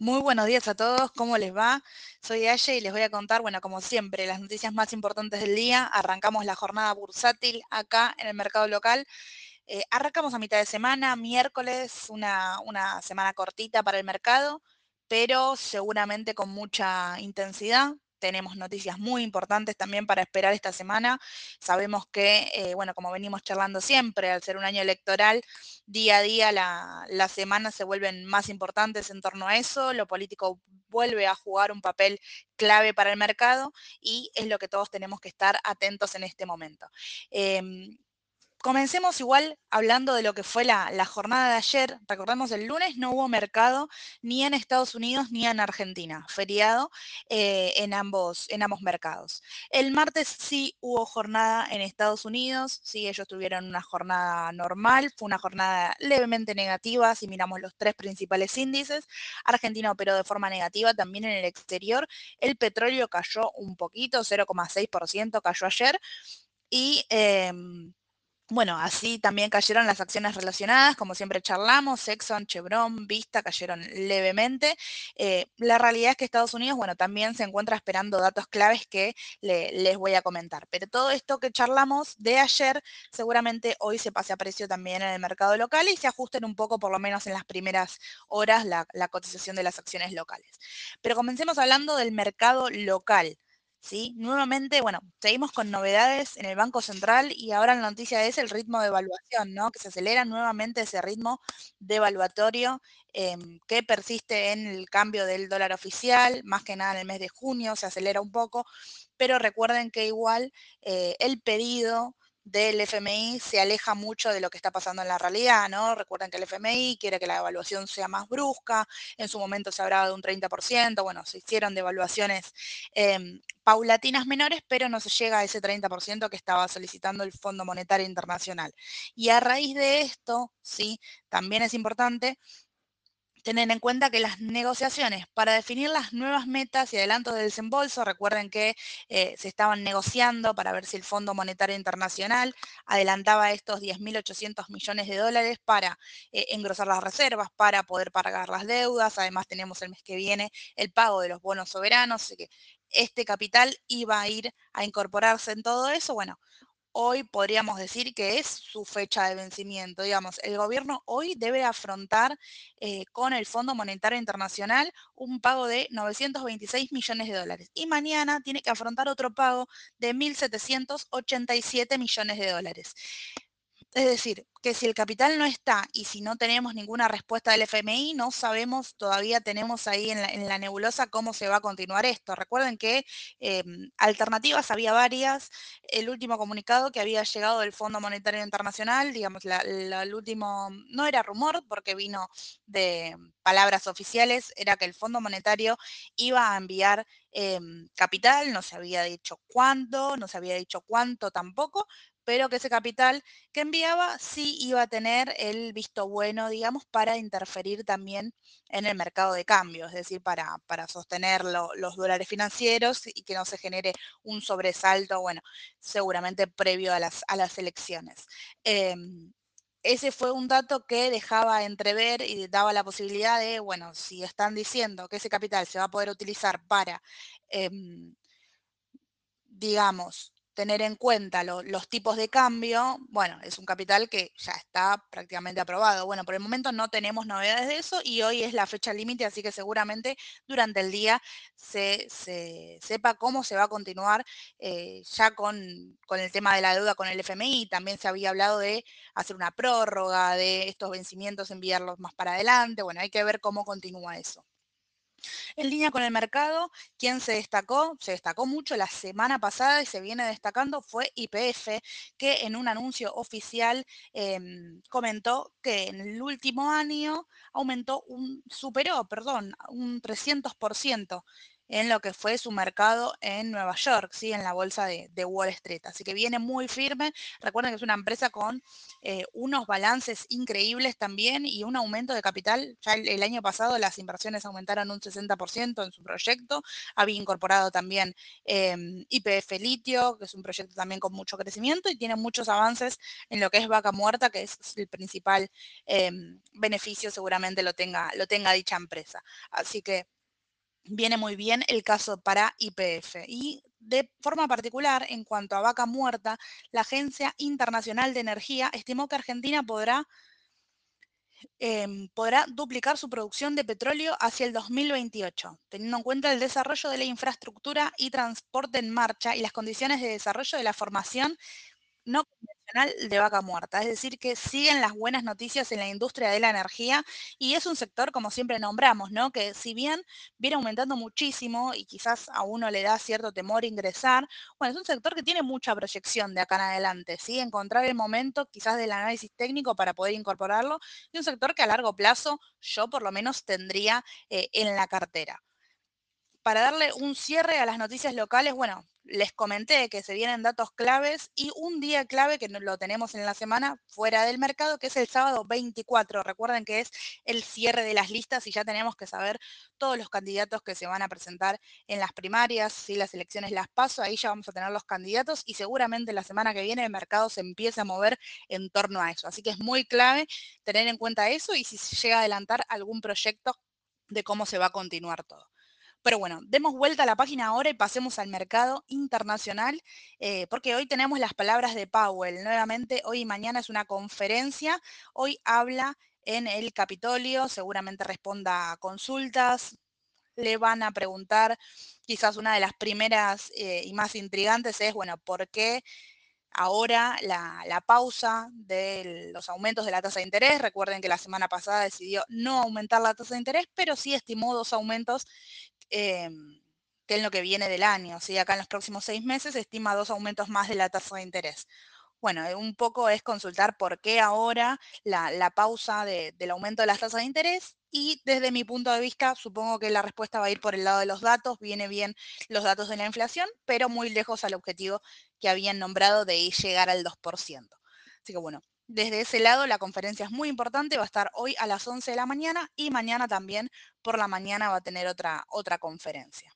Muy buenos días a todos, ¿cómo les va? Soy Aye y les voy a contar, bueno, como siempre, las noticias más importantes del día. Arrancamos la jornada bursátil acá en el mercado local. Eh, arrancamos a mitad de semana, miércoles, una, una semana cortita para el mercado, pero seguramente con mucha intensidad tenemos noticias muy importantes también para esperar esta semana. Sabemos que, eh, bueno, como venimos charlando siempre, al ser un año electoral, día a día las semanas se vuelven más importantes en torno a eso, lo político vuelve a jugar un papel clave para el mercado y es lo que todos tenemos que estar atentos en este momento. Em, Comencemos igual hablando de lo que fue la, jornada de ayer. Recordemos, el lunes no hubo mercado ni en Estados Unidos ni en Argentina, feriado eh, en, ambos, en ambos mercados. El martes sí hubo jornada en Estados Unidos, sí, ellos tuvieron una jornada normal, fue una jornada levemente negativa si miramos los tres principales índices. Argentina operó de forma negativa también en el exterior. El petróleo cayó un poquito, 0,6% cayó ayer. Y em, bueno, así también cayeron las acciones relacionadas, como siempre charlamos, Exxon, Chevron, Vista cayeron levemente. Eh, la realidad es que Estados Unidos, bueno, también se encuentra esperando datos claves que les voy a comentar. Pero todo esto que charlamos de ayer, seguramente hoy se pase a precio también en el mercado local y se ajusten un poco, por lo menos en las primeras horas, la cotización de las acciones locales. Pero comencemos hablando del mercado local. ¿Sí? Nuevamente, bueno, seguimos con novedades en el Banco Central y ahora la noticia es el ritmo de evaluación, ¿no? Que se acelera nuevamente ese ritmo devaluatorio em, que persiste en el cambio del dólar oficial, más que nada en el mes de junio, se acelera un poco, pero recuerden que igual eh, el pedido del FMI se aleja mucho de lo que está pasando en la realidad, ¿no? Recuerden que el FMI quiere que la evaluación sea más brusca, en su momento se hablaba de un 30%, bueno, se hicieron devaluaciones em, paulatinas menores, pero no se llega a ese 30% que estaba solicitando el Fondo Monetario Internacional. Y a raíz de esto, sí, también es importante Tener en cuenta que las negociaciones para definir las nuevas metas y adelantos de desembolso, recuerden que eh, se estaban negociando para ver si el Fondo Monetario Internacional adelantaba estos 10.800 millones de dólares para eh, engrosar las reservas, para poder pagar las deudas. Además, tenemos el mes que viene el pago de los bonos soberanos, así que este capital iba a ir a incorporarse en todo eso. Bueno, hoy podríamos decir que es su fecha de vencimiento. Digamos, el gobierno hoy debe afrontar eh, con el Fondo Monetario Internacional un pago de 926 millones de dólares y mañana tiene que afrontar otro pago de 1.787 millones de dólares. Es decir, que si el capital no está y si no tenemos ninguna respuesta del FMI, no sabemos, todavía tenemos ahí en la, nebulosa cómo se va a continuar esto. Recuerden que em, alternativas había varias. El último comunicado que había llegado del Fondo Monetario Internacional, digamos, el último, no era rumor porque vino de palabras oficiales, era que el Fondo Monetario iba a enviar em, capital, no se había dicho cuándo, no se había dicho cuánto tampoco, pero que ese capital que enviaba sí iba a tener el visto bueno, digamos, para interferir también en el mercado de cambio, es decir, para, para sostener los dólares financieros y que no se genere un sobresalto, bueno, seguramente previo a las, a las elecciones. Em, ese fue un dato que dejaba entrever y daba la posibilidad de, bueno, si están diciendo que ese capital se va a poder utilizar para, em, digamos, tener en cuenta los tipos de cambio, bueno, es un capital que ya está prácticamente aprobado. Bueno, por el momento no tenemos novedades de eso y hoy es la fecha límite, así que seguramente durante el día se, sepa cómo se va a continuar eh, ya con, con, el tema de la deuda con el FMI. También se había hablado de hacer una prórroga de estos vencimientos, enviarlos más para adelante. Bueno, hay que ver cómo continúa eso. En línea con el mercado, quien se destacó, se destacó mucho la semana pasada y se viene destacando fue IPF, que en un anuncio oficial em, comentó que en el último año aumentó un, superó, perdón, un 300% en lo que fue su mercado en Nueva York, ¿sí? en la bolsa de, Wall Street. Así que viene muy firme. Recuerden que es una empresa con eh, unos balances increíbles también y un aumento de capital. Ya el, año pasado las inversiones aumentaron un 60% en su proyecto. Había incorporado también em, IPF Litio, que es un proyecto también con mucho crecimiento y tiene muchos avances en lo que es vaca muerta, que es el principal em, beneficio seguramente lo tenga, lo tenga dicha empresa. Así que viene muy bien el caso para IPF. Y de forma particular, en cuanto a vaca muerta, la Agencia Internacional de Energía estimó que Argentina podrá, em, podrá duplicar su producción de petróleo hacia el 2028, teniendo en cuenta el desarrollo de la infraestructura y transporte en marcha y las condiciones de desarrollo de la formación de vaca muerta, es decir, que siguen las buenas noticias en la industria de la energía y es un sector, como siempre nombramos, ¿no? que si bien viene aumentando muchísimo y quizás a uno le da cierto temor ingresar, bueno, es un sector que tiene mucha proyección de acá en adelante, ¿sí? encontrar el momento quizás del análisis técnico para poder incorporarlo y un sector que a largo plazo yo por lo menos tendría eh, en la cartera para darle un cierre a las noticias locales, bueno, les comenté que se vienen datos claves y un día clave que lo tenemos en la semana fuera del mercado, que es el sábado 24. Recuerden que es el cierre de las listas y ya tenemos que saber todos los candidatos que se van a presentar en las primarias, si las elecciones las paso, ahí ya vamos a tener los candidatos y seguramente la semana que viene el mercado se empieza a mover en torno a eso. Así que es muy clave tener en cuenta eso y si se llega a adelantar algún proyecto de cómo se va a continuar todo. Pero bueno, demos vuelta a la página ahora y pasemos al mercado internacional, eh, porque hoy tenemos las palabras de Powell. Nuevamente, hoy y mañana es una conferencia. Hoy habla en el Capitolio, seguramente responda a consultas. Le van a preguntar, quizás una de las primeras eh, y más intrigantes es, bueno, ¿por qué ahora la, la, pausa de los aumentos de la tasa de interés. Recuerden que la semana pasada decidió no aumentar la tasa de interés, pero sí estimó dos aumentos Em, que en lo que viene del año. ¿sí? Acá en los próximos seis meses se estima dos aumentos más de la tasa de interés. Bueno, eh, un poco es consultar por qué ahora la, pausa del aumento de las tasas de interés y desde mi punto de vista supongo que la respuesta va a ir por el lado de los datos, viene bien los datos de la inflación, pero muy lejos al objetivo que habían nombrado de llegar al 2%. Así que bueno, desde ese lado, la conferencia es muy importante, va a estar hoy a las 11 de la mañana y mañana también por la mañana va a tener otra, otra conferencia.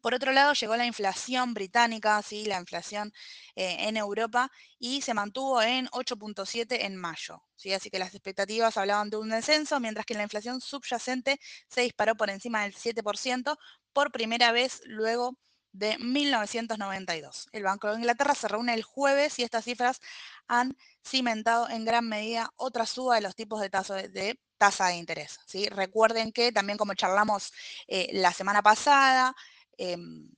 Por otro lado, llegó la inflación británica, ¿sí? la inflación eh, en Europa, y se mantuvo en 8.7 en mayo. ¿sí? Así que las expectativas hablaban de un descenso, mientras que la inflación subyacente se disparó por encima del 7% por primera vez luego de 1992. El Banco de Inglaterra se reúne el jueves y estas cifras han cimentado en gran medida otra suba de los tipos de tasa de, tasa de interés. ¿sí? Recuerden que también como charlamos eh, la semana pasada, em,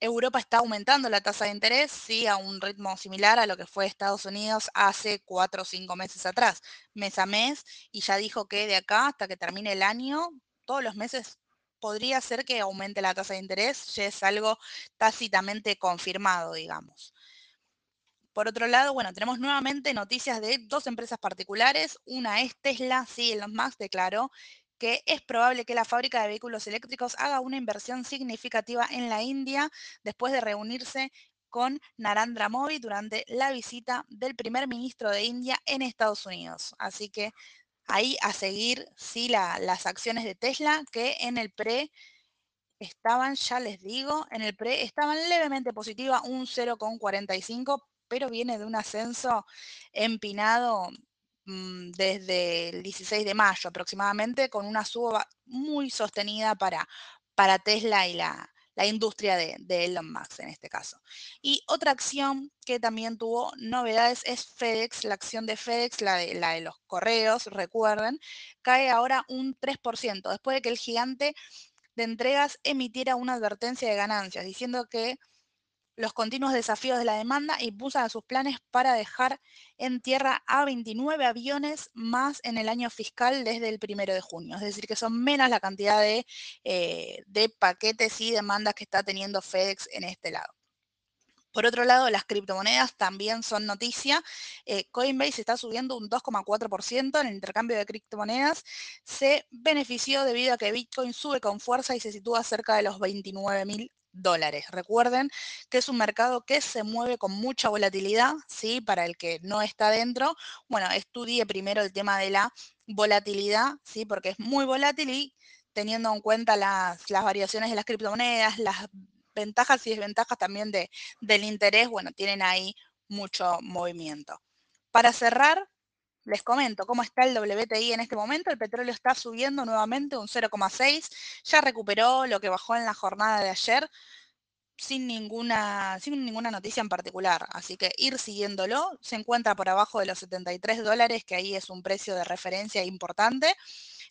Europa está aumentando la tasa de interés, sí, a un ritmo similar a lo que fue Estados Unidos hace cuatro o cinco meses atrás, mes a mes, y ya dijo que de acá hasta que termine el año, todos los meses podría ser que aumente la tasa de interés, ya es algo tácitamente confirmado, digamos. Por otro lado, bueno, tenemos nuevamente noticias de dos empresas particulares. Una es Tesla, sí, Elon Musk declaró que es probable que la fábrica de vehículos eléctricos haga una inversión significativa en la India después de reunirse con Narendra Modi durante la visita del primer ministro de India en Estados Unidos. Así que ahí a seguir, sí, las acciones de Tesla que en el pre estaban, ya les digo, en el pre estaban levemente positivas, un 0,45, pero viene de un ascenso empinado mm, desde el 16 de mayo aproximadamente, con una suba muy sostenida para, para Tesla y la, la industria de, Elon Musk en este caso. Y otra acción que también tuvo novedades es FedEx, la acción de FedEx, la de, la de los correos, recuerden, cae ahora un 3%, después de que el gigante de entregas emitiera una advertencia de ganancias, diciendo que los continuos desafíos de la demanda impulsan a sus planes para dejar en tierra a 29 aviones más en el año fiscal desde el primero de junio. Es decir, que son menos la cantidad de, eh, de paquetes y demandas que está teniendo FedEx en este lado. Por otro lado, las criptomonedas también son noticia. Eh, Coinbase está subiendo un 2,4% en el intercambio de criptomonedas. Se benefició debido a que Bitcoin sube con fuerza y se sitúa cerca de los 29 mil dólares. Recuerden que es un mercado que se mueve con mucha volatilidad, ¿sí? Para el que no está dentro, bueno, estudie primero el tema de la volatilidad, ¿sí? Porque es muy volátil y teniendo en cuenta las, las variaciones de las criptomonedas, las ventajas y desventajas también de, del interés, bueno, tienen ahí mucho movimiento. Para cerrar, les comento cómo está el WTI en este momento. El petróleo está subiendo nuevamente un 0,6. Ya recuperó lo que bajó en la jornada de ayer sin ninguna, sin ninguna noticia en particular. Así que ir siguiéndolo. Se encuentra por abajo de los 73 dólares, que ahí es un precio de referencia importante.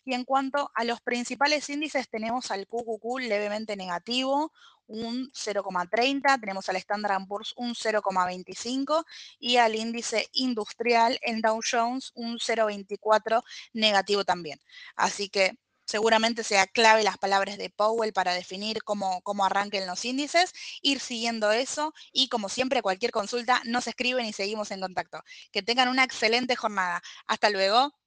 Y en cuanto a los principales índices, tenemos al QQQ levemente negativo, un 0,30, tenemos al Standard Poor's un 0,25 y al índice industrial en Dow Jones un 0,24 negativo también. Así que seguramente sea clave las palabras de Powell para definir cómo, cómo arranquen los índices, ir siguiendo eso y como siempre cualquier consulta nos escriben y seguimos en contacto. Que tengan una excelente jornada. Hasta luego.